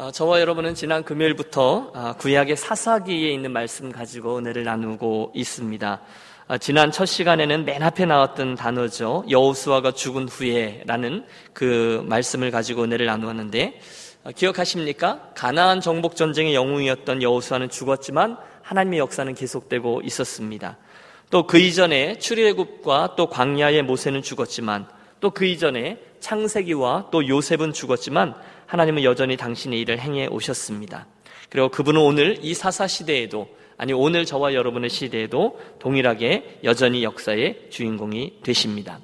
어, 저와 여러분은 지난 금요일부터 어, 구약의 사사기에 있는 말씀 가지고 은혜를 나누고 있습니다. 어, 지난 첫 시간에는 맨 앞에 나왔던 단어죠. 여호수아가 죽은 후에라는 그 말씀을 가지고 은혜를 나누었는데 기억하십니까? 가나안 정복 전쟁의 영웅이었던 여호수아는 죽었지만 하나님의 역사는 계속되고 있었습니다. 또 그 이전에 출애굽과 또 광야의 모세는 죽었지만 또 그 이전에 창세기와 또 요셉은 죽었지만 하나님은 여전히 당신의 일을 행해 오셨습니다. 그리고 그분은 오늘 이 사사 시대에도 아니 오늘 저와 여러분의 시대에도 동일하게 여전히 역사의 주인공이 되십니다.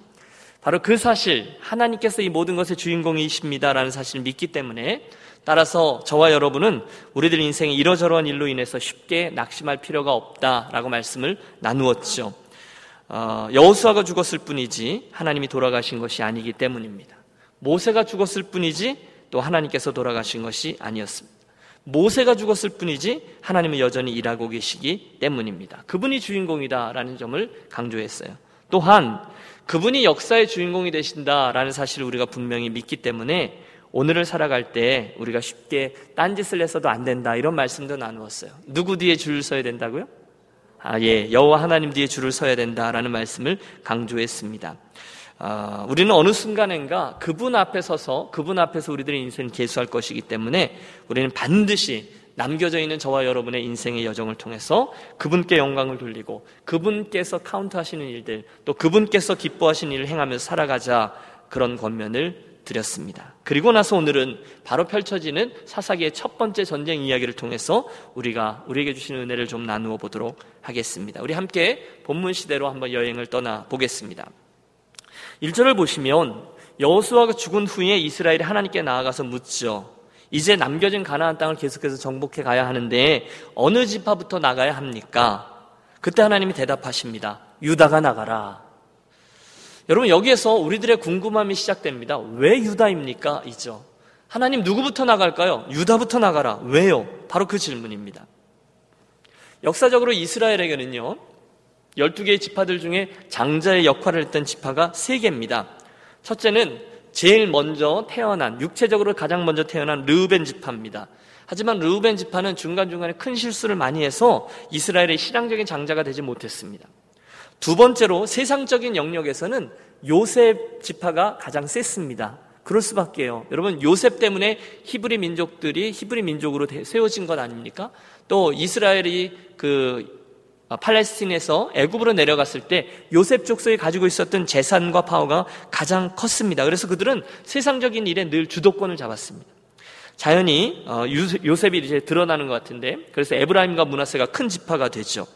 바로 그 사실 하나님께서 이 모든 것의 주인공이십니다라는 사실을 믿기 때문에 따라서 저와 여러분은 우리들 인생의 이러저러한 일로 인해서 쉽게 낙심할 필요가 없다라고 말씀을 나누었죠. 어, 여호수아가 죽었을 뿐이지 하나님이 돌아가신 것이 아니기 때문입니다. 모세가 죽었을 뿐이지 또 하나님께서 돌아가신 것이 아니었습니다. 모세가 죽었을 뿐이지 하나님은 여전히 일하고 계시기 때문입니다. 그분이 주인공이다라는 점을 강조했어요. 또한 그분이 역사의 주인공이 되신다라는 사실을 우리가 분명히 믿기 때문에 오늘을 살아갈 때 우리가 쉽게 딴짓을 해서도 안 된다 이런 말씀도 나누었어요. 누구 뒤에 줄을 서야 된다고요? 아, 예, 여호와 하나님 뒤에 줄을 서야 된다라는 말씀을 강조했습니다. 아, 우리는 어느 순간인가 그분 앞에 서서 그분 앞에서 우리들의 인생을 개수할 것이기 때문에 우리는 반드시 남겨져 있는 저와 여러분의 인생의 여정을 통해서 그분께 영광을 돌리고 그분께서 카운트하시는 일들 또 그분께서 기뻐하시는 일을 행하면서 살아가자 그런 권면을 드렸습니다. 그리고 나서 오늘은 바로 펼쳐지는 사사기의 첫 번째 전쟁 이야기를 통해서 우리가 우리에게 주시는 은혜를 좀 나누어 보도록 하겠습니다. 우리 함께 본문 시대로 한번 여행을 떠나 보겠습니다. 1절을 보시면 여호수아가 죽은 후에 이스라엘이 하나님께 나아가서 묻죠. 이제 남겨진 가나안 땅을 계속해서 정복해 가야 하는데 어느 지파부터 나가야 합니까? 그때 하나님이 대답하십니다. 유다가 나가라. 여러분 여기에서 우리들의 궁금함이 시작됩니다. 왜 유다입니까? 이죠. 하나님 누구부터 나갈까요? 유다부터 나가라. 왜요? 바로 그 질문입니다. 역사적으로 이스라엘에게는요. 12개의 지파들 중에 장자의 역할을 했던 지파가 3개입니다. 첫째는 제일 먼저 태어난, 육체적으로 가장 먼저 태어난 르우벤 지파입니다. 하지만 르우벤 지파는 중간중간에 큰 실수를 많이 해서 이스라엘의 신앙적인 장자가 되지 못했습니다. 두 번째로 세상적인 영역에서는 요셉 지파가 가장 셌습니다. 그럴 수밖에요. 여러분 요셉 때문에 히브리 민족들이 히브리 민족으로 세워진 것 아닙니까? 또 이스라엘이 그 어, 팔레스틴에서 애굽으로 내려갔을 때 요셉 족속이 가지고 있었던 재산과 파워가 가장 컸습니다. 그래서 그들은 세상적인 일에 늘 주도권을 잡았습니다. 자연히 어, 요셉이 이제 드러나는 것 같은데 그래서 에브라임과 문하세가 큰 지파가 되죠.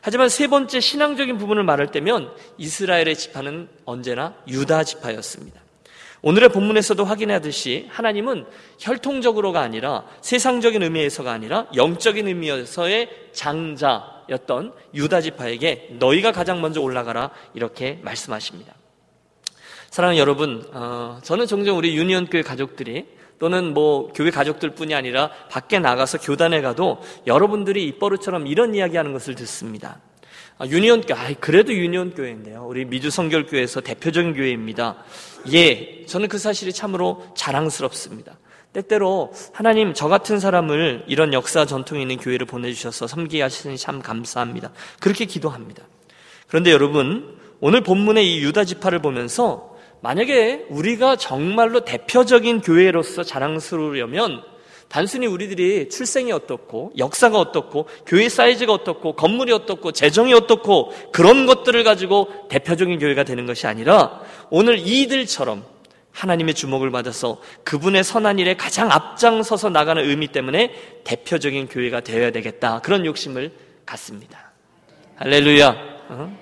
하지만 세 번째 신앙적인 부분을 말할 때면 이스라엘의 지파는 언제나 유다 지파였습니다. 오늘의 본문에서도 확인하듯이 하나님은 혈통적으로가 아니라 세상적인 의미에서가 아니라 영적인 의미에서의 장자였던 유다 지파에게 너희가 가장 먼저 올라가라 이렇게 말씀하십니다. 사랑하는 여러분, 어, 저는 종종 우리 유니온 교회 가족들이 또는 뭐 교회 가족들 뿐이 아니라 밖에 나가서 교단에 가도 여러분들이 입버릇처럼 이런 이야기 하는 것을 듣습니다. 아, 유니온 교, 아, 그래도 유니온 교회인데요. 우리 미주 성결교회에서 대표적인 교회입니다. 예, 저는 그 사실이 참으로 자랑스럽습니다. 때때로 하나님 저 같은 사람을 이런 역사 전통이 있는 교회를 보내주셔서 섬기게 하시니 참 감사합니다. 그렇게 기도합니다. 그런데 여러분, 오늘 본문의 이 유다 지파를 보면서 만약에 우리가 정말로 대표적인 교회로서 자랑스러우려면 단순히 우리들이 출생이 어떻고 역사가 어떻고 교회 사이즈가 어떻고 건물이 어떻고 재정이 어떻고 그런 것들을 가지고 대표적인 교회가 되는 것이 아니라 오늘 이들처럼 하나님의 주목을 받아서 그분의 선한 일에 가장 앞장서서 나가는 의미 때문에 대표적인 교회가 되어야 되겠다. 그런 욕심을 갖습니다. 할렐루야. 어?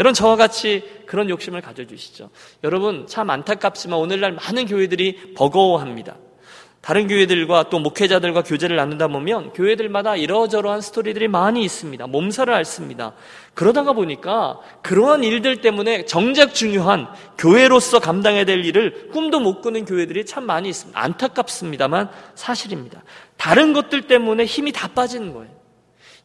여러분 저와 같이 그런 욕심을 가져주시죠. 여러분 참 안타깝지만 오늘날 많은 교회들이 버거워합니다. 다른 교회들과 또 목회자들과 교제를 나누다 보면 교회들마다 이러저러한 스토리들이 많이 있습니다. 몸살을 앓습니다. 그러다가 보니까 그러한 일들 때문에 정작 중요한 교회로서 감당해야 될 일을 꿈도 못 꾸는 교회들이 참 많이 있습니다. 안타깝습니다만 사실입니다. 다른 것들 때문에 힘이 다 빠지는 거예요.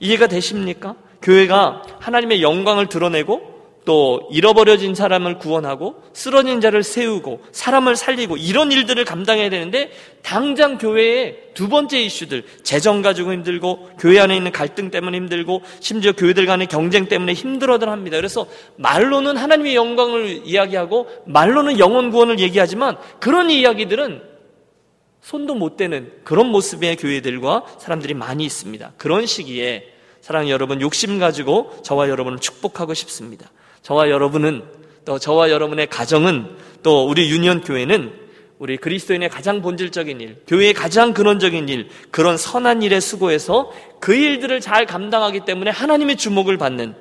이해가 되십니까? 교회가 하나님의 영광을 드러내고 또 잃어버려진 사람을 구원하고 쓰러진 자를 세우고 사람을 살리고 이런 일들을 감당해야 되는데 당장 교회의 두 번째 이슈들 재정 가지고 힘들고 교회 안에 있는 갈등 때문에 힘들고 심지어 교회들 간의 경쟁 때문에 힘들어들 합니다. 그래서 말로는 하나님의 영광을 이야기하고 말로는 영혼 구원을 얘기하지만 그런 이야기들은 손도 못 대는 그런 모습의 교회들과 사람들이 많이 있습니다. 그런 시기에 사랑 여러분 욕심 가지고 저와 여러분을 축복하고 싶습니다. 저와 여러분은 또 저와 여러분의 가정은 또 우리 유니온 교회는 우리 그리스도인의 가장 본질적인 일, 교회의 가장 근원적인 일, 그런 선한 일에 수고해서 그 일들을 잘 감당하기 때문에 하나님의 주목을 받는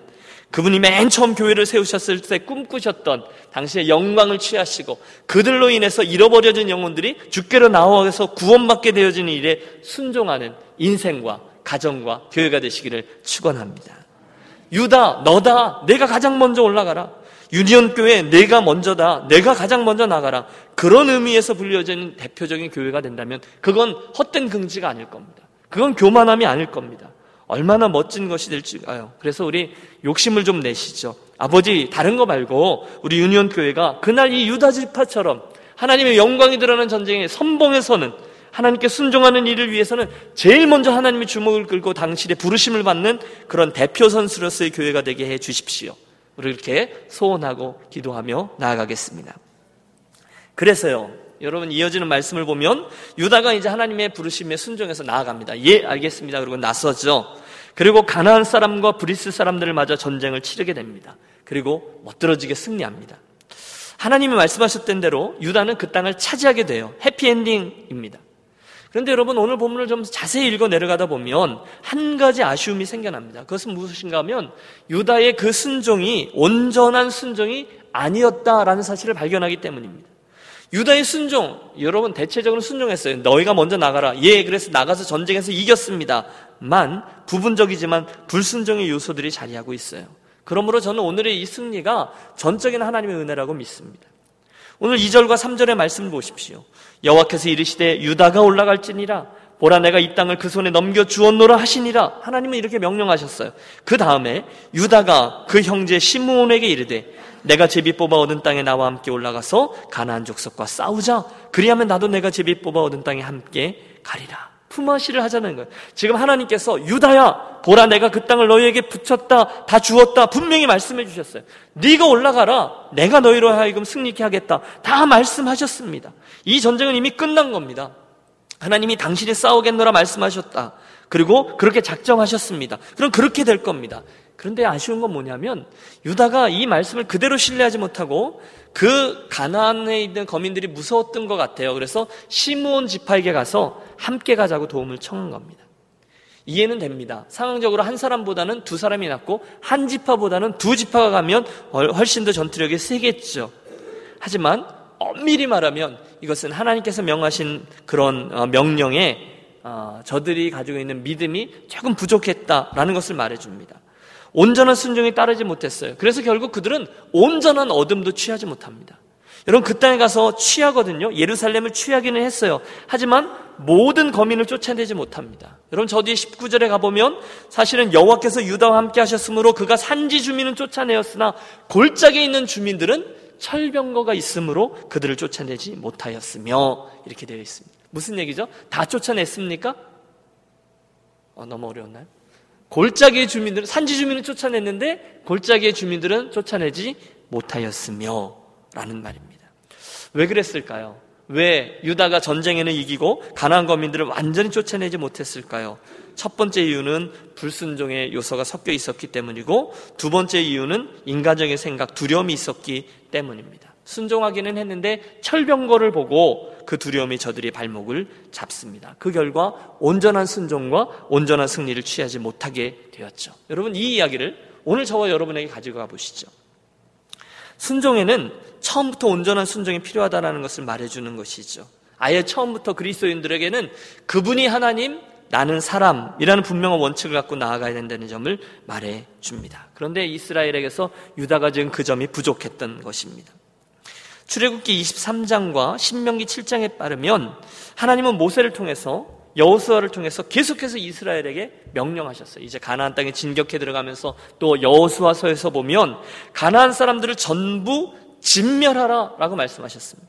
그분이 맨 처음 교회를 세우셨을 때 꿈꾸셨던 당시의 영광을 취하시고 그들로 인해서 잃어버려진 영혼들이 주께로 나와서 구원받게 되어지는 일에 순종하는 인생과 가정과 교회가 되시기를 축원합니다. 유다, 너다. 내가 가장 먼저 올라가라. 유니온 교회 내가 먼저다. 내가 가장 먼저 나가라. 그런 의미에서 불려지는 대표적인 교회가 된다면 그건 헛된 긍지가 아닐 겁니다. 그건 교만함이 아닐 겁니다. 얼마나 멋진 것이 될지가요. 그래서 우리 욕심을 좀 내시죠. 아버지 다른 거 말고 우리 유니온 교회가 그날 이 유다 지파처럼 하나님의 영광이 드러나는 전쟁에 선봉에 서는 하나님께 순종하는 일을 위해서는 제일 먼저 하나님의 주목을 끌고 당신의 부르심을 받는 그런 대표 선수로서의 교회가 되게 해 주십시오. 우리 이렇게 소원하고 기도하며 나아가겠습니다. 그래서요. 여러분 이어지는 말씀을 보면 유다가 이제 하나님의 부르심에 순종해서 나아갑니다. 예, 알겠습니다. 그리고 나서죠. 그리고 가나안 사람과 브리스 사람들을 맞아 전쟁을 치르게 됩니다. 그리고 멋들어지게 승리합니다. 하나님이 말씀하셨던 대로 유다는 그 땅을 차지하게 돼요. 해피엔딩입니다. 그런데 여러분 오늘 본문을 좀 자세히 읽어 내려가다 보면 한 가지 아쉬움이 생겨납니다. 그것은 무엇인가 하면 유다의 그 순종이 온전한 순종이 아니었다라는 사실을 발견하기 때문입니다. 유다의 순종, 여러분 대체적으로 순종했어요. 너희가 먼저 나가라. 예, 그래서 나가서 전쟁에서 이겼습니다. 만 부분적이지만 불순종의 요소들이 자리하고 있어요. 그러므로 저는 오늘의 이 승리가 전적인 하나님의 은혜라고 믿습니다. 오늘 2절과 3절의 말씀을 보십시오. 여호와께서 이르시되 유다가 올라갈지니라 보라 내가 이 땅을 그 손에 넘겨 주었노라 하시니라 하나님은 이렇게 명령하셨어요. 그 다음에 유다가 그 형제 시므온에게 이르되 내가 제비 뽑아 얻은 땅에 나와 함께 올라가서 가나안 족속과 싸우자. 그리하면 나도 내가 제비 뽑아 얻은 땅에 함께 가리라. 품앗이를 하자는 거예요. 지금 하나님께서 유다야 보라 내가 그 땅을 너희에게 붙였다 다 주었다 분명히 말씀해 주셨어요. 네가 올라가라 내가 너희로 하여금 승리케 하겠다 다 말씀하셨습니다. 이 전쟁은 이미 끝난 겁니다. 하나님이 당신이 싸우겠노라 말씀하셨다. 그리고 그렇게 작정하셨습니다. 그럼 그렇게 될 겁니다. 그런데 아쉬운 건 뭐냐면 유다가 이 말씀을 그대로 신뢰하지 못하고 그 가나안에 있는 거민들이 무서웠던 것 같아요. 그래서 시므온 지파에게 가서 함께 가자고 도움을 청한 겁니다. 이해는 됩니다. 상황적으로 한 사람보다는 두 사람이 낫고 한 지파보다는 두 지파가 가면 훨씬 더 전투력이 세겠죠. 하지만 엄밀히 말하면 이것은 하나님께서 명하신 그런 어, 명령에 어, 저들이 가지고 있는 믿음이 조금 부족했다라는 것을 말해줍니다. 온전한 순종이 따르지 못했어요. 그래서 결국 그들은 온전한 어둠도 취하지 못합니다. 여러분 그 땅에 가서 취하거든요. 예루살렘을 취하기는 했어요. 하지만 모든 거민을 쫓아내지 못합니다. 여러분 저 뒤에 19절에 가보면 사실은 여호와께서 유다와 함께 하셨으므로 그가 산지 주민은 쫓아내었으나 골짜기에 있는 주민들은 철병거가 있으므로 그들을 쫓아내지 못하였으며 이렇게 되어 있습니다. 무슨 얘기죠? 다 쫓아냈습니까? 어, 너무 어려웠나요? 골짜기의 주민들은 산지 주민을 쫓아냈는데 골짜기의 주민들은 쫓아내지 못하였으며 라는 말입니다. 왜 그랬을까요? 왜 유다가 전쟁에는 이기고 가나안 거민들을 완전히 쫓아내지 못했을까요? 첫 번째 이유는 불순종의 요소가 섞여 있었기 때문이고 두 번째 이유는 인간적인 생각, 두려움이 있었기 때문입니다. 순종하기는 했는데 철병거를 보고 그 두려움이 저들의 발목을 잡습니다. 그 결과 온전한 순종과 온전한 승리를 취하지 못하게 되었죠. 여러분 이 이야기를 오늘 저와 여러분에게 가지고 가 보시죠. 순종에는 처음부터 온전한 순종이 필요하다는 것을 말해주는 것이죠. 아예 처음부터 그리스도인들에게는 그분이 하나님, 나는 사람이라는 분명한 원칙을 갖고 나아가야 된다는 점을 말해 줍니다. 그런데 이스라엘에게서 유다가 지금 그 점이 부족했던 것입니다. 출애굽기 23장과 신명기 7장에 따르면 하나님은 모세를 통해서 여호수아를 통해서 계속해서 이스라엘에게 명령하셨어요. 이제 가나안 땅에 진격해 들어가면서 또 여호수아서에서 보면 가나안 사람들을 전부 진멸하라라고 말씀하셨습니다.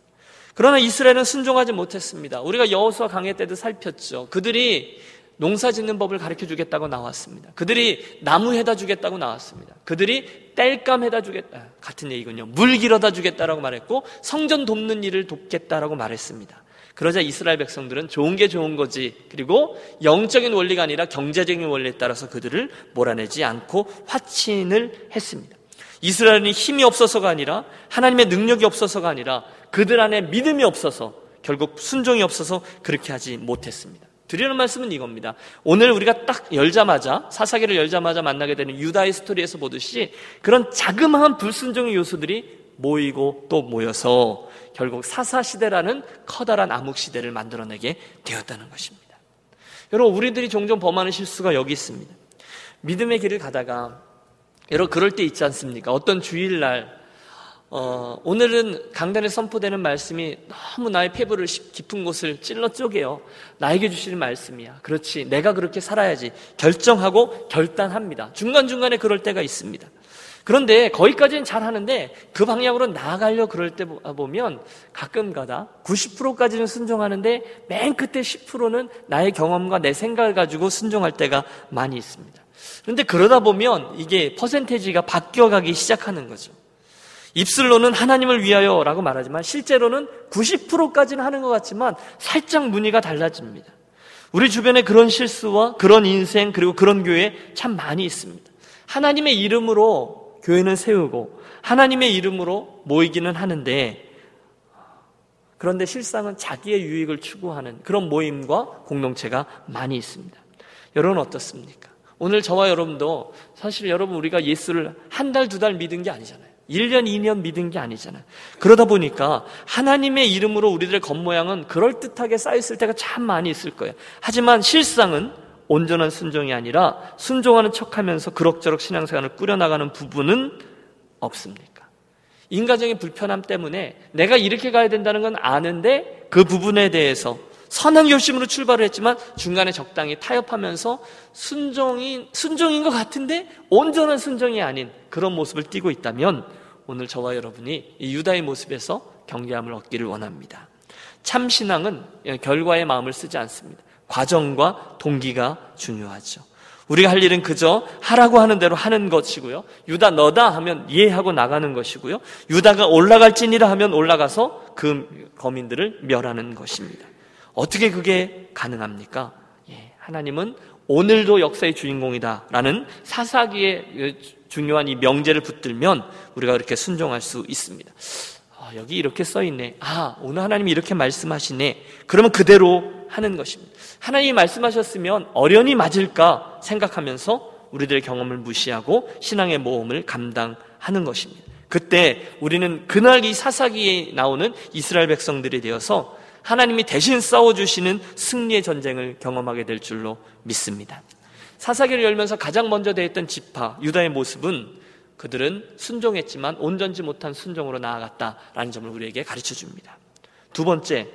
그러나 이스라엘은 순종하지 못했습니다. 우리가 여호수아 강해 때도 살폈죠. 그들이 농사 짓는 법을 가르쳐 주겠다고 나왔습니다. 그들이 나무 해다 주겠다고 나왔습니다. 그들이 땔감 해다 주겠다. 같은 얘기군요. 물 길어다 주겠다라고 말했고 성전 돕는 일을 돕겠다라고 말했습니다. 그러자 이스라엘 백성들은 좋은 게 좋은 거지. 그리고 영적인 원리가 아니라 경제적인 원리에 따라서 그들을 몰아내지 않고 화친을 했습니다. 이스라엘이 힘이 없어서가 아니라 하나님의 능력이 없어서가 아니라 그들 안에 믿음이 없어서 결국 순종이 없어서 그렇게 하지 못했습니다. 드리는 말씀은 이겁니다. 오늘 우리가 딱 열자마자 사사기를 열자마자 만나게 되는 유다의 스토리에서 보듯이 그런 자그마한 불순종의 요소들이 모이고 또 모여서 결국 사사 시대라는 커다란 암흑 시대를 만들어내게 되었다는 것입니다. 여러분 우리들이 종종 범하는 실수가 여기 있습니다. 믿음의 길을 가다가 여러분 그럴 때 있지 않습니까? 어떤 주일날 어, 오늘은 강단에 선포되는 말씀이 너무 나의 폐부를 깊은 곳을 찔러 쪼개요. 나에게 주시는 말씀이야. 그렇지. 내가 그렇게 살아야지. 결정하고 결단합니다. 중간중간에 그럴 때가 있습니다. 그런데 거기까지는 잘 하는데 그 방향으로 나아가려 그럴 때 보면 가끔 가다 90%까지는 순종하는데 맨 끝에 10%는 나의 경험과 내 생각을 가지고 순종할 때가 많이 있습니다. 그런데 그러다 보면 이게 퍼센테지가 바뀌어가기 시작하는 거죠. 입술로는 하나님을 위하여 라고 말하지만 실제로는 90%까지는 하는 것 같지만 살짝 무늬가 달라집니다. 우리 주변에 그런 실수와 그런 인생 그리고 그런 교회 참 많이 있습니다. 하나님의 이름으로 교회는 세우고 하나님의 이름으로 모이기는 하는데 그런데 실상은 자기의 유익을 추구하는 그런 모임과 공동체가 많이 있습니다. 여러분 어떻습니까? 오늘 저와 여러분도 사실 여러분 우리가 예수를 한 달, 두 달 믿은 게 아니잖아요. 1년, 2년 믿은 게 아니잖아요. 그러다 보니까 하나님의 이름으로 우리들의 겉모양은 그럴듯하게 쌓였을 때가 참 많이 있을 거예요. 하지만 실상은 온전한 순종이 아니라 순종하는 척 하면서 그럭저럭 신앙생활을 꾸려나가는 부분은 없습니까? 인간적인 불편함 때문에 내가 이렇게 가야 된다는 건 아는데 그 부분에 대해서 선한 결심으로 출발을 했지만 중간에 적당히 타협하면서 순종인, 순종인 것 같은데 온전한 순종이 아닌 그런 모습을 띠고 있다면 오늘 저와 여러분이 이 유다의 모습에서 경계함을 얻기를 원합니다. 참 신앙은 결과의 마음을 쓰지 않습니다. 과정과 동기가 중요하죠. 우리가 할 일은 그저 하라고 하는 대로 하는 것이고요. 유다 너다 하면 이해하고 나가는 것이고요. 유다가 올라갈지니라 하면 올라가서 그 거민들을 멸하는 것입니다. 어떻게 그게 가능합니까? 예, 하나님은 오늘도 역사의 주인공이다라는 사사기의 중요한 이 명제를 붙들면 우리가 그렇게 순종할 수 있습니다. 아, 여기 이렇게 써 있네. 아, 오늘 하나님이 이렇게 말씀하시네. 그러면 그대로 하는 것입니다. 하나님이 말씀하셨으면 어련히 맞을까 생각하면서 우리들의 경험을 무시하고 신앙의 모험을 감당하는 것입니다. 그때 우리는 그날 이 사사기에 나오는 이스라엘 백성들이 되어서 하나님이 대신 싸워주시는 승리의 전쟁을 경험하게 될 줄로 믿습니다. 사사기를 열면서 가장 먼저 대했던 지파 유다의 모습은 그들은 순종했지만 온전지 못한 순종으로 나아갔다라는 점을 우리에게 가르쳐 줍니다. 두 번째,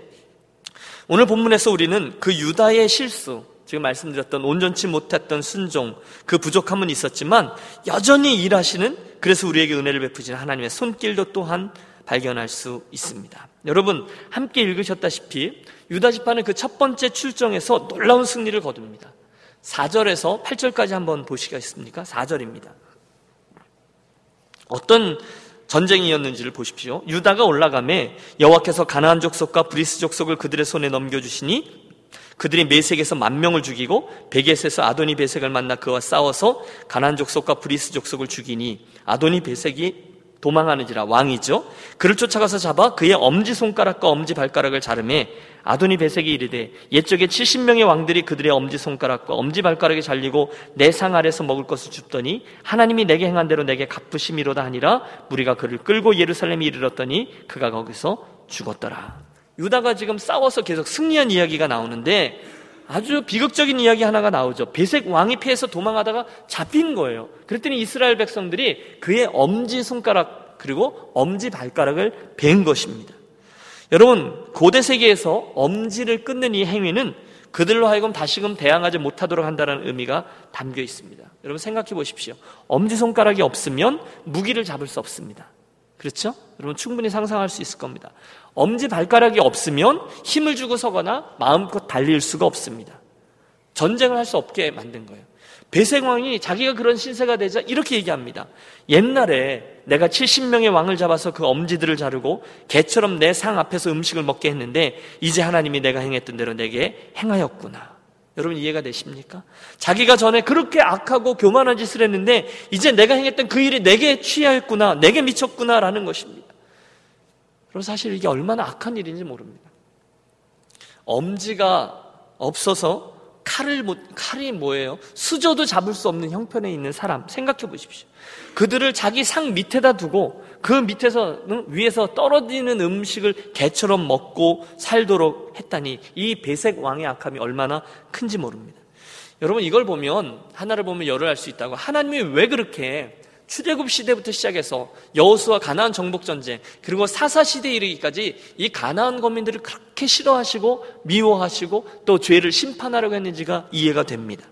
오늘 본문에서 우리는 그 유다의 실수, 지금 말씀드렸던 온전치 못했던 순종, 그 부족함은 있었지만 여전히 일하시는 그래서 우리에게 은혜를 베푸시는 하나님의 손길도 또한 발견할 수 있습니다. 여러분 함께 읽으셨다시피 유다 지파는 그 첫 번째 출정에서 놀라운 승리를 거둡니다. 4절에서 8절까지 한번 보시겠습니까? 4절입니다. 어떤 전쟁이었는지를 보십시오. 유다가 올라가매 여호와께서 가나안 족속과 브리스 족속을 그들의 손에 넘겨주시니 그들이 베섹에서 만 명을 죽이고 베섹에서 아도니 베섹을 만나 그와 싸워서 가나안 족속과 브리스 족속을 죽이니 아도니 베섹이 도망하는지라 왕이죠. 그를 쫓아가서 잡아 그의 엄지 손가락과 엄지 발가락을 자르매 아도니 베색이 이르되 옛적에 70명의 왕들이 그들의 엄지 손가락과 엄지 발가락이 잘리고 내 상 아래서 먹을 것을 줍더니 하나님이 내게 행한 대로 내게 갚으심이로다 하니라 무리가 그를 끌고 예루살렘에 이르렀더니 그가 거기서 죽었더라. 유다가 지금 싸워서 계속 승리한 이야기가 나오는데 아주 비극적인 이야기 하나가 나오죠. 베색 왕이 피해서 도망하다가 잡힌 거예요. 그랬더니 이스라엘 백성들이 그의 엄지 손가락 그리고 엄지 발가락을 벤 것입니다. 여러분 고대 세계에서 엄지를 끊는 이 행위는 그들로 하여금 다시금 대항하지 못하도록 한다는 의미가 담겨 있습니다. 여러분 생각해 보십시오. 엄지손가락이 없으면 무기를 잡을 수 없습니다. 그렇죠? 여러분 충분히 상상할 수 있을 겁니다. 엄지 발가락이 없으면 힘을 주고 서거나 마음껏 달릴 수가 없습니다. 전쟁을 할 수 없게 만든 거예요. 배생왕이 자기가 그런 신세가 되자 이렇게 얘기합니다. 옛날에 내가 70명의 왕을 잡아서 그 엄지들을 자르고 개처럼 내 상 앞에서 음식을 먹게 했는데 이제 하나님이 내가 행했던 대로 내게 행하였구나. 여러분 이해가 되십니까? 자기가 전에 그렇게 악하고 교만한 짓을 했는데 이제 내가 행했던 그 일이 내게 취하였구나, 내게 미쳤구나라는 것입니다. 그럼 사실 이게 얼마나 악한 일인지 모릅니다. 엄지가 없어서 칼을 못, 칼이 뭐예요? 수저도 잡을 수 없는 형편에 있는 사람 생각해 보십시오. 그들을 자기 상 밑에다 두고 그 밑에서 위에서 떨어지는 음식을 개처럼 먹고 살도록 했다니 이 배색 왕의 악함이 얼마나 큰지 모릅니다. 여러분 이걸 보면 하나를 보면 열을 알 수 있다고 하나님이 왜 그렇게 출애굽 시대부터 시작해서 여호수와 가나안 정복 전쟁 그리고 사사 시대에 이르기까지 이 가나안 거민들을 그렇게 싫어하시고 미워하시고 또 죄를 심판하려고 했는지가 이해가 됩니다.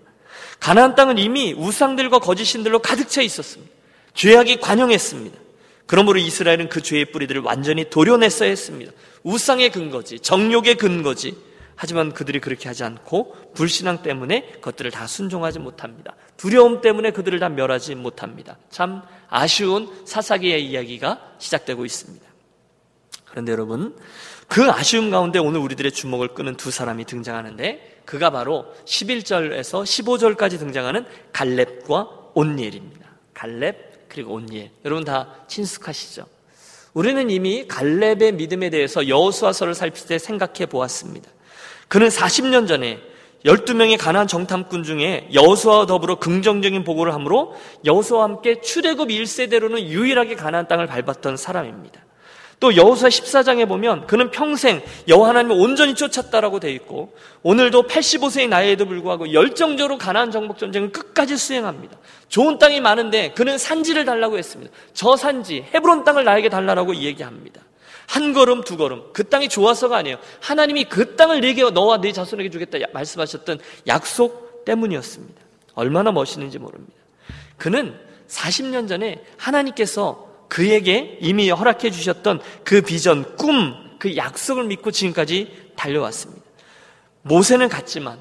가나안 땅은 이미 우상들과 거짓 신들로 가득 차 있었습니다. 죄악이 관영했습니다. 그러므로 이스라엘은 그 죄의 뿌리들을 완전히 도려냈어야 했습니다. 우상의 근거지, 정욕의 근거지. 하지만 그들이 그렇게 하지 않고 불신앙 때문에 그것들을 다 순종하지 못합니다. 두려움 때문에 그들을 다 멸하지 못합니다. 참 아쉬운 사사기의 이야기가 시작되고 있습니다. 그런데 여러분, 그 아쉬움 가운데 오늘 우리들의 주목을 끄는 두 사람이 등장하는데 그가 바로 11절에서 15절까지 등장하는 갈렙과 온니엘입니다. 갈렙 그리고 온니엘. 여러분 다 친숙하시죠? 우리는 이미 갈렙의 믿음에 대해서 여호수아서를 살필 때 생각해 보았습니다. 그는 40년 전에 12명의 가나안 정탐꾼 중에 여호수아와 더불어 긍정적인 보고를 하므로 여호수아와 함께 출애굽 1세대로는 유일하게 가나안 땅을 밟았던 사람입니다. 또 여호수아 14장에 보면 그는 평생 여호와 하나님을 온전히 쫓았다라고 되어 있고 오늘도 85세의 나이에도 불구하고 열정적으로 가나안 정복 전쟁을 끝까지 수행합니다. 좋은 땅이 많은데 그는 산지를 달라고 했습니다. 저 산지 헤브론 땅을 나에게 달라라고 얘기합니다. 한 걸음 두 걸음 그 땅이 좋아서가 아니에요. 하나님이 그 땅을 내게 너와 네 자손에게 주겠다 말씀하셨던 약속 때문이었습니다. 얼마나 멋있는지 모릅니다. 그는 40년 전에 하나님께서 그에게 이미 허락해 주셨던 그 비전, 꿈, 그 약속을 믿고 지금까지 달려왔습니다. 모세는 갔지만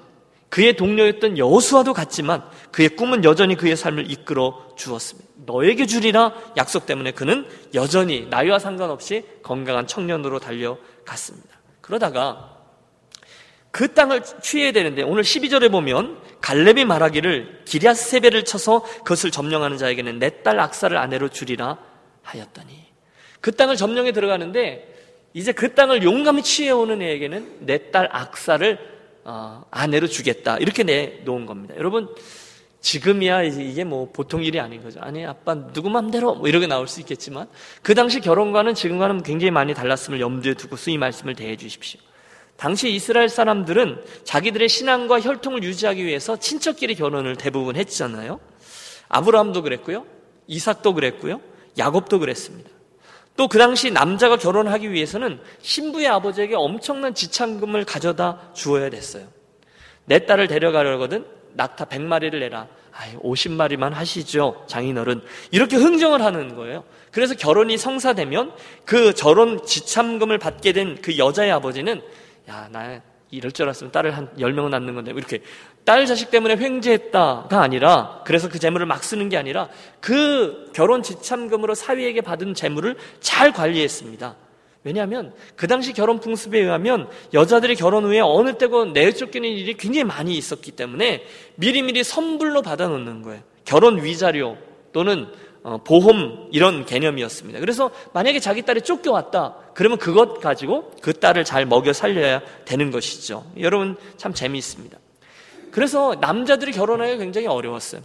그의 동료였던 여호수아도 갔지만 그의 꿈은 여전히 그의 삶을 이끌어 주었습니다. 너에게 주리라 약속 때문에 그는 여전히 나이와 상관없이 건강한 청년으로 달려갔습니다. 그러다가 그 땅을 취해야 되는데 오늘 12절에 보면 갈렙이 말하기를 기랴세베를 쳐서 그것을 점령하는 자에게는 내 딸 악사를 아내로 주리라 하였더니 그 땅을 점령해 들어가는데 이제 그 땅을 용감히 취해오는 애에게는 내 딸 악사를 어, 아내로 주겠다 이렇게 내놓은 겁니다. 여러분 지금이야 이게 뭐 보통 일이 아닌 거죠. 아니 아빠 누구 맘대로 뭐 이렇게 나올 수 있겠지만 그 당시 결혼과는 지금과는 굉장히 많이 달랐음을 염두에 두고 이 말씀을 대해 주십시오. 당시 이스라엘 사람들은 자기들의 신앙과 혈통을 유지하기 위해서 친척끼리 결혼을 대부분 했잖아요. 아브라함도 그랬고요. 이삭도 그랬고요. 야곱도 그랬습니다. 또 그 당시 남자가 결혼하기 위해서는 신부의 아버지에게 엄청난 지참금을 가져다 주어야 됐어요. 내 딸을 데려가려거든 낙타 100마리를 내라. 아이, 50마리만 하시죠. 장인어른. 이렇게 흥정을 하는 거예요. 그래서 결혼이 성사되면 그 결혼 지참금을 받게 된 그 여자의 아버지는 야, 나 이럴 줄 알았으면 딸을 한 10명은 낳는 건데 이렇게 딸 자식 때문에 횡재했다가 아니라 그래서 그 재물을 막 쓰는 게 아니라 그 결혼 지참금으로 사위에게 받은 재물을 잘 관리했습니다. 왜냐하면 그 당시 결혼 풍습에 의하면 여자들이 결혼 후에 어느 때고 내쫓기는 일이 굉장히 많이 있었기 때문에 미리미리 선불로 받아놓는 거예요. 결혼 위자료 또는 어, 보험 이런 개념이었습니다. 그래서 만약에 자기 딸이 쫓겨왔다 그러면 그것 가지고 그 딸을 잘 먹여 살려야 되는 것이죠. 여러분 참 재미있습니다. 그래서 남자들이 결혼하기가 굉장히 어려웠어요.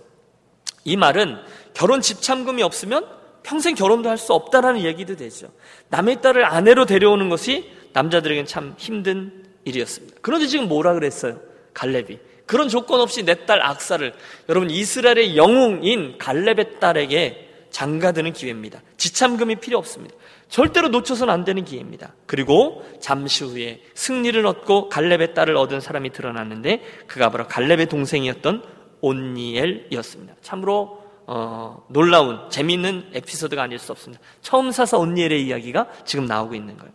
이 말은 결혼 집참금이 없으면 평생 결혼도 할 수 없다라는 얘기도 되죠. 남의 딸을 아내로 데려오는 것이 남자들에게는 참 힘든 일이었습니다. 그런데 지금 뭐라 그랬어요? 갈렙이. 그런 조건 없이 내 딸 악사를 여러분 이스라엘의 영웅인 갈렙의 딸에게 장가드는 기회입니다. 지참금이 필요 없습니다. 절대로 놓쳐서는 안 되는 기회입니다. 그리고 잠시 후에 승리를 얻고 갈렙의 딸을 얻은 사람이 드러났는데 그가 바로 갈렙의 동생이었던 온니엘이었습니다. 참으로 어, 놀라운 재미있는 에피소드가 아닐 수 없습니다. 처음 사서 온니엘의 이야기가 지금 나오고 있는 거예요.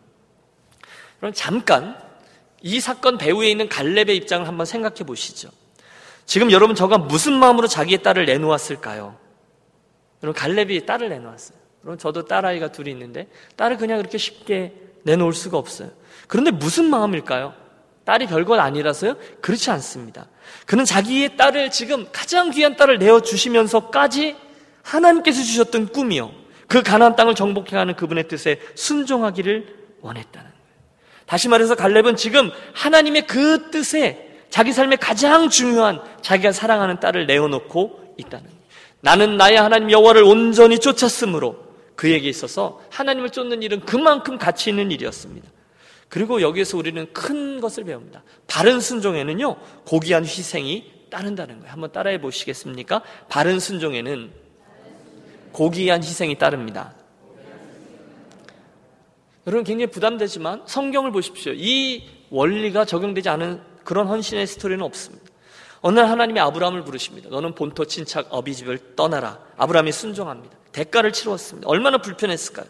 그럼 잠깐 이 사건 배후에 있는 갈렙의 입장을 한번 생각해 보시죠. 지금 여러분 저가 무슨 마음으로 자기의 딸을 내놓았을까요? 여러분 갈렙이 딸을 내놓았어요. 그럼 저도 딸아이가 둘이 있는데 딸을 그냥 그렇게 쉽게 내놓을 수가 없어요. 그런데 무슨 마음일까요? 딸이 별것 아니라서요? 그렇지 않습니다. 그는 자기의 딸을 지금 가장 귀한 딸을 내어 주시면서까지 하나님께서 주셨던 꿈이요. 그 가나안 땅을 정복해가는 그분의 뜻에 순종하기를 원했다는 거예요. 다시 말해서 갈렙은 지금 하나님의 그 뜻에 자기 삶의 가장 중요한 자기가 사랑하는 딸을 내어놓고 있다는 거예요. 나는 나의 하나님 여호와를 온전히 쫓았으므로 그에게 있어서 하나님을 쫓는 일은 그만큼 가치 있는 일이었습니다. 그리고 여기에서 우리는 큰 것을 배웁니다. 바른 순종에는요, 고귀한 희생이 따른다는 거예요. 한번 따라해 보시겠습니까? 바른 순종에는 고귀한 희생이 따릅니다. 여러분 굉장히 부담되지만 성경을 보십시오. 이 원리가 적용되지 않은 그런 헌신의 스토리는 없습니다. 어느 날 하나님이 아브라함을 부르십니다. 너는 본토 친척 어비집을 떠나라. 아브라함이 순종합니다. 대가를 치루었습니다. 얼마나 불편했을까요?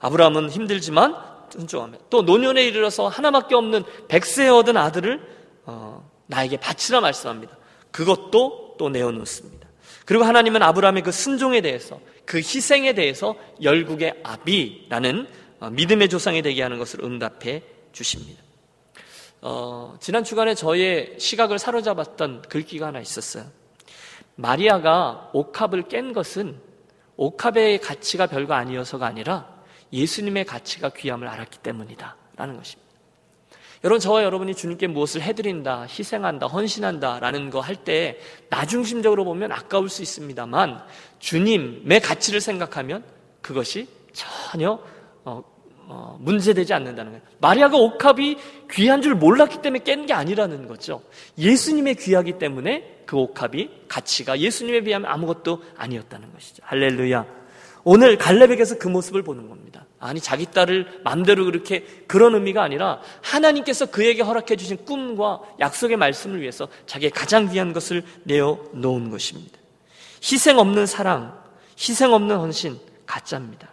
아브라함은 힘들지만 순종하며 또 노년에 이르러서 하나밖에 없는 백세에 얻은 아들을 어, 나에게 바치라 말씀합니다. 그것도 또 내어놓습니다. 그리고 하나님은 아브라함의 그 순종에 대해서 그 희생에 대해서 열국의 아비라는 어, 믿음의 조상이 되게 하는 것을 응답해 주십니다. 어, 지난 주간에 저의 시각을 사로잡았던 글귀가 하나 있었어요. 마리아가 옥합을 깬 것은 옥합의 가치가 별거 아니어서가 아니라 예수님의 가치가 귀함을 알았기 때문이다. 라는 것입니다. 여러분, 저와 여러분이 주님께 무엇을 해드린다, 희생한다, 헌신한다, 라는 거 할 때, 나중심적으로 보면 아까울 수 있습니다만, 주님의 가치를 생각하면 그것이 전혀, 어, 어, 문제되지 않는다는 거예요. 마리아가 옥합이 귀한 줄 몰랐기 때문에 깬 게 아니라는 거죠. 예수님의 귀하기 때문에 그 옥합이 가치가 예수님에 비하면 아무것도 아니었다는 것이죠. 할렐루야. 오늘 갈렙에게서 그 모습을 보는 겁니다. 아니 자기 딸을 맘대로 그렇게 그런 의미가 아니라 하나님께서 그에게 허락해 주신 꿈과 약속의 말씀을 위해서 자기의 가장 귀한 것을 내어 놓은 것입니다. 희생 없는 사랑, 희생 없는 헌신 가짜입니다.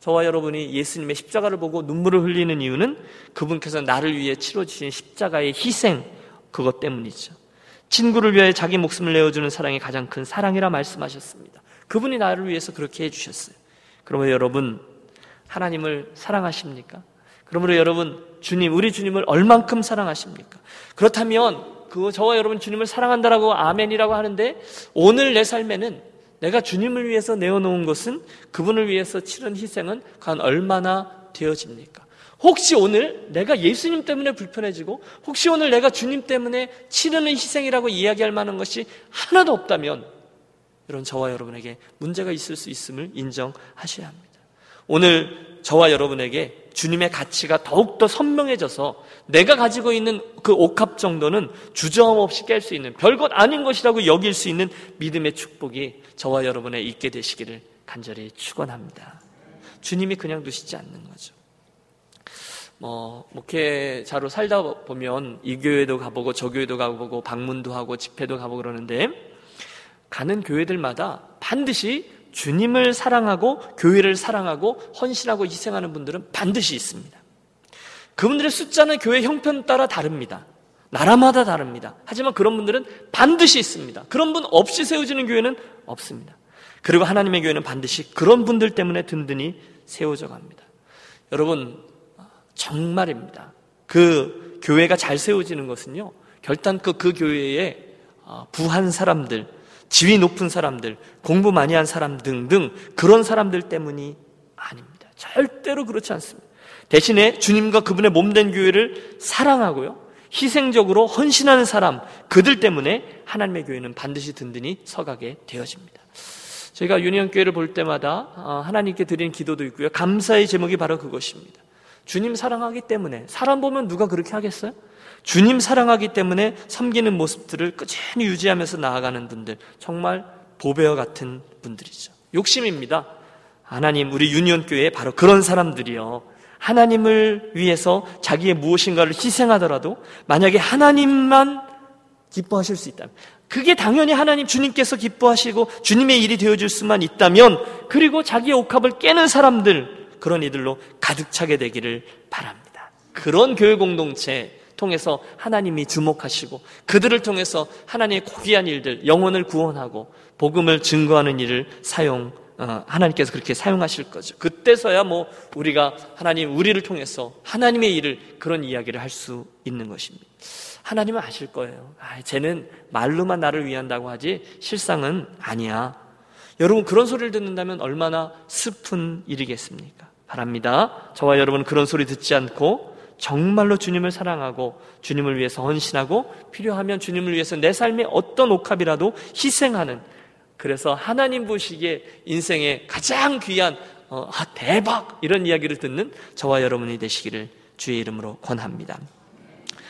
저와 여러분이 예수님의 십자가를 보고 눈물을 흘리는 이유는 그분께서 나를 위해 치러 주신 십자가의 희생 그것 때문이죠. 친구를 위해 자기 목숨을 내어주는 사랑이 가장 큰 사랑이라 말씀하셨습니다. 그분이 나를 위해서 그렇게 해주셨어요. 그러면 여러분, 하나님을 사랑하십니까? 그러므로 여러분, 주님, 우리 주님을 얼만큼 사랑하십니까? 그렇다면, 그 저와 여러분 주님을 사랑한다라고 아멘이라고 하는데, 오늘 내 삶에는 내가 주님을 위해서 내어놓은 것은 그분을 위해서 치른 희생은 과연 얼마나 되어집니까? 혹시 오늘 내가 예수님 때문에 불편해지고 혹시 오늘 내가 주님 때문에 치르는 희생이라고 이야기할 만한 것이 하나도 없다면 이런 저와 여러분에게 문제가 있을 수 있음을 인정하셔야 합니다. 오늘 저와 여러분에게 주님의 가치가 더욱더 선명해져서 내가 가지고 있는 그 옥합 정도는 주저함 없이 깰 수 있는 별것 아닌 것이라고 여길 수 있는 믿음의 축복이 저와 여러분에 있게 되시기를 간절히 축원합니다. 주님이 그냥 두시지 않는 거죠. 뭐 목회자로 살다 보면 이 교회도 가보고 저 교회도 가보고 방문도 하고 집회도 가보고 그러는데 가는 교회들마다 반드시 주님을 사랑하고 교회를 사랑하고 헌신하고 희생하는 분들은 반드시 있습니다. 그분들의 숫자는 교회 형편 따라 다릅니다. 나라마다 다릅니다. 하지만 그런 분들은 반드시 있습니다. 그런 분 없이 세워지는 교회는 없습니다. 그리고 하나님의 교회는 반드시 그런 분들 때문에 든든히 세워져 갑니다. 여러분, 정말입니다. 그 교회가 잘 세워지는 것은요, 결단코 그 교회에 어, 부한 사람들, 지위 높은 사람들, 공부 많이 한 사람 등등 그런 사람들 때문이 아닙니다. 절대로 그렇지 않습니다. 대신에 주님과 그분의 몸된 교회를 사랑하고요. 희생적으로 헌신하는 사람, 그들 때문에 하나님의 교회는 반드시 든든히 서가게 되어집니다. 저희가 유니온 교회를 볼 때마다 어, 하나님께 드리는 기도도 있고요. 감사의 제목이 바로 그것입니다. 주님 사랑하기 때문에 사람 보면 누가 그렇게 하겠어요? 주님 사랑하기 때문에 섬기는 모습들을 꾸준히 유지하면서 나아가는 분들 정말 보배와 같은 분들이죠. 욕심입니다. 하나님, 우리 유니온 교회 바로 그런 사람들이요. 하나님을 위해서 자기의 무엇인가를 희생하더라도 만약에 하나님만 기뻐하실 수 있다면 그게 당연히 하나님 주님께서 기뻐하시고 주님의 일이 되어줄 수만 있다면 그리고 자기의 옥합을 깨는 사람들 그런 이들로 가득 차게 되기를 바랍니다. 그런 교회 공동체 통해서 하나님이 주목하시고 그들을 통해서 하나님의 고귀한 일들 영혼을 구원하고 복음을 증거하는 일을 사용 어, 하나님께서 그렇게 사용하실 거죠. 그때서야 뭐 우리가 하나님 우리를 통해서 하나님의 일을 그런 이야기를 할 수 있는 것입니다. 하나님은 아실 거예요. 아, 쟤는 말로만 나를 위한다고 하지 실상은 아니야. 여러분 그런 소리를 듣는다면 얼마나 슬픈 일이겠습니까? 바랍니다. 저와 여러분 그런 소리 듣지 않고 정말로 주님을 사랑하고 주님을 위해서 헌신하고 필요하면 주님을 위해서 내 삶의 어떤 옥합이라도 희생하는 그래서 하나님 보시기에 인생의 가장 귀한 어, 아, 대박 이런 이야기를 듣는 저와 여러분이 되시기를 주의 이름으로 권합니다.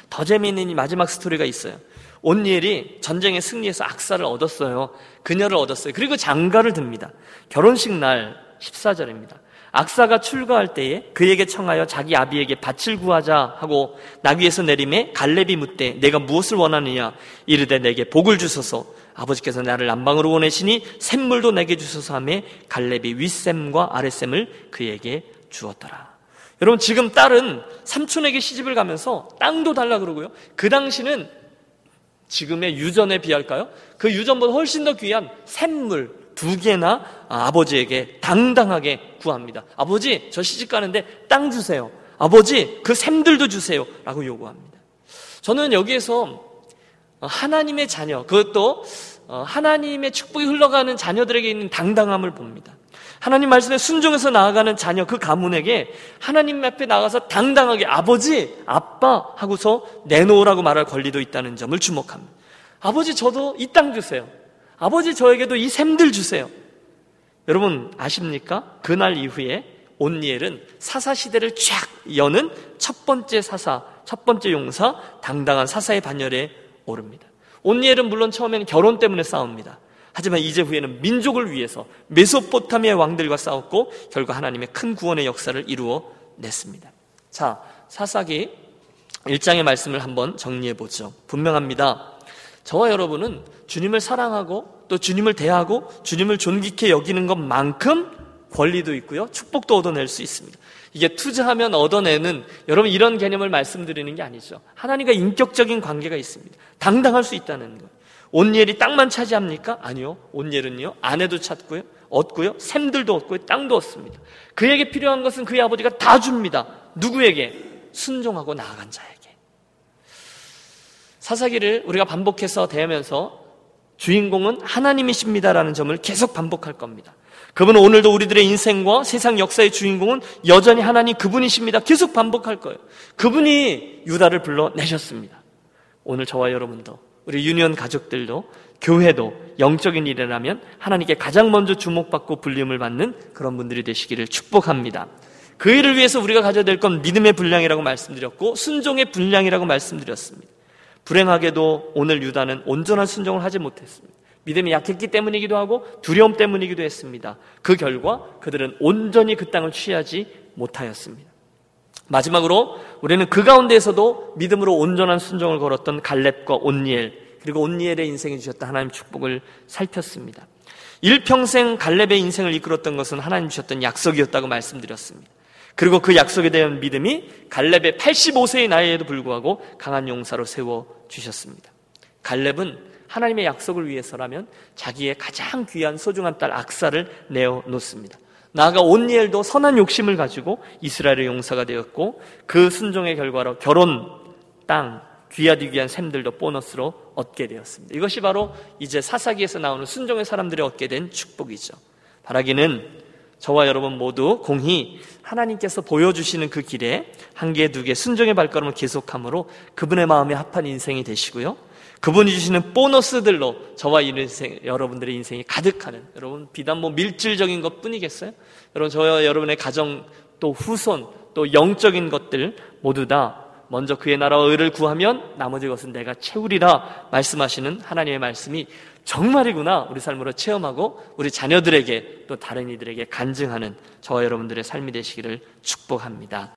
더 재미있는 마지막 스토리가 있어요. 온니엘이 전쟁에 승리해서 악사를 얻었어요. 그녀를 얻었어요. 그리고 장가를 듭니다. 결혼식 날 14절입니다. 악사가 출가할 때에 그에게 청하여 자기 아비에게 밭을 구하자 하고 나귀에서 내림에 갈렙이 묻되 내가 무엇을 원하느냐 이르되 내게 복을 주소서 아버지께서 나를 남방으로 보내시니 샘물도 내게 주소서 하며 갈렙이 윗샘과 아랫샘을 그에게 주었더라. 여러분 지금 딸은 삼촌에게 시집을 가면서 땅도 달라 그러고요. 그 당시는 지금의 유전에 비할까요? 그 유전보다 훨씬 더 귀한 샘물 두 개나 아버지에게 당당하게 구합니다. 아버지, 저 시집 가는데 땅 주세요. 아버지, 그 샘들도 주세요. 라고 요구합니다. 저는 여기에서 하나님의 자녀, 그것도 하나님의 축복이 흘러가는 자녀들에게 있는 당당함을 봅니다. 하나님 말씀에 순종해서 나아가는 자녀 그 가문에게 하나님 앞에 나가서 당당하게 아버지, 아빠 하고서 내놓으라고 말할 권리도 있다는 점을 주목합니다. 아버지 저도 이 땅 주세요. 아버지 저에게도 이 샘들 주세요. 여러분 아십니까? 그날 이후에 온니엘은 사사 시대를 쫙 여는 첫 번째 사사, 첫 번째 용사, 당당한 사사의 반열에 오릅니다. 온니엘은 물론 처음에는 결혼 때문에 싸웁니다. 하지만 이제 후에는 민족을 위해서 메소포타미아 왕들과 싸웠고 결국 하나님의 큰 구원의 역사를 이루어 냈습니다. 자, 사사기 1장의 말씀을 한번 정리해 보죠. 분명합니다. 저와 여러분은 주님을 사랑하고 또 주님을 대하고 주님을 존귀케 여기는 것만큼 권리도 있고요. 축복도 얻어낼 수 있습니다. 이게 투자하면 얻어내는 여러분 이런 개념을 말씀드리는 게 아니죠. 하나님과 인격적인 관계가 있습니다. 당당할 수 있다는 것. 온니엘이 땅만 차지합니까? 아니요. 온니엘은요. 아내도 찾고요. 얻고요. 샘들도 얻고요. 땅도 얻습니다. 그에게 필요한 것은 그의 아버지가 다 줍니다. 누구에게? 순종하고 나아간 자에게. 사사기를 우리가 반복해서 대하면서 주인공은 하나님이십니다라는 점을 계속 반복할 겁니다. 그분은 오늘도 우리들의 인생과 세상 역사의 주인공은 여전히 하나님 그분이십니다. 계속 반복할 거예요. 그분이 유다를 불러내셨습니다. 오늘 저와 여러분도 우리 유니온 가족들도 교회도 영적인 일이라면 하나님께 가장 먼저 주목받고 불림을 받는 그런 분들이 되시기를 축복합니다. 그 일을 위해서 우리가 가져야 될 건 믿음의 분량이라고 말씀드렸고 순종의 분량이라고 말씀드렸습니다. 불행하게도 오늘 유다는 온전한 순종을 하지 못했습니다. 믿음이 약했기 때문이기도 하고 두려움 때문이기도 했습니다. 그 결과 그들은 온전히 그 땅을 취하지 못하였습니다. 마지막으로 우리는 그 가운데에서도 믿음으로 온전한 순종을 걸었던 갈렙과 온니엘 그리고 온니엘의 인생에 주셨던 하나님 축복을 살폈습니다. 일평생 갈렙의 인생을 이끌었던 것은 하나님 주셨던 약속이었다고 말씀드렸습니다. 그리고 그 약속에 대한 믿음이 갈렙의 85세의 나이에도 불구하고 강한 용사로 세워 주셨습니다. 갈렙은 하나님의 약속을 위해서라면 자기의 가장 귀한 소중한 딸 악사를 내어 놓습니다. 나아가 온니엘도 선한 욕심을 가지고 이스라엘의 용사가 되었고 그 순종의 결과로 결혼, 땅, 귀하디 귀한 샘들도 보너스로 얻게 되었습니다. 이것이 바로 이제 사사기에서 나오는 순종의 사람들이 얻게 된 축복이죠. 바라기는 저와 여러분 모두 공히 하나님께서 보여주시는 그 길에 한 개, 두 개 순종의 발걸음을 계속함으로 그분의 마음에 합한 인생이 되시고요. 그분이 주시는 보너스들로 저와 인생, 여러분들의 인생이 가득하는 여러분 비단 뭐 밀질적인 것 뿐이겠어요? 여러분 저와 여러분의 가정 또 후손 또 영적인 것들 모두 다 먼저 그의 나라와 의를 구하면 나머지 것은 내가 채우리라 말씀하시는 하나님의 말씀이 정말이구나 우리 삶으로 체험하고 우리 자녀들에게 또 다른 이들에게 간증하는 저와 여러분들의 삶이 되시기를 축복합니다.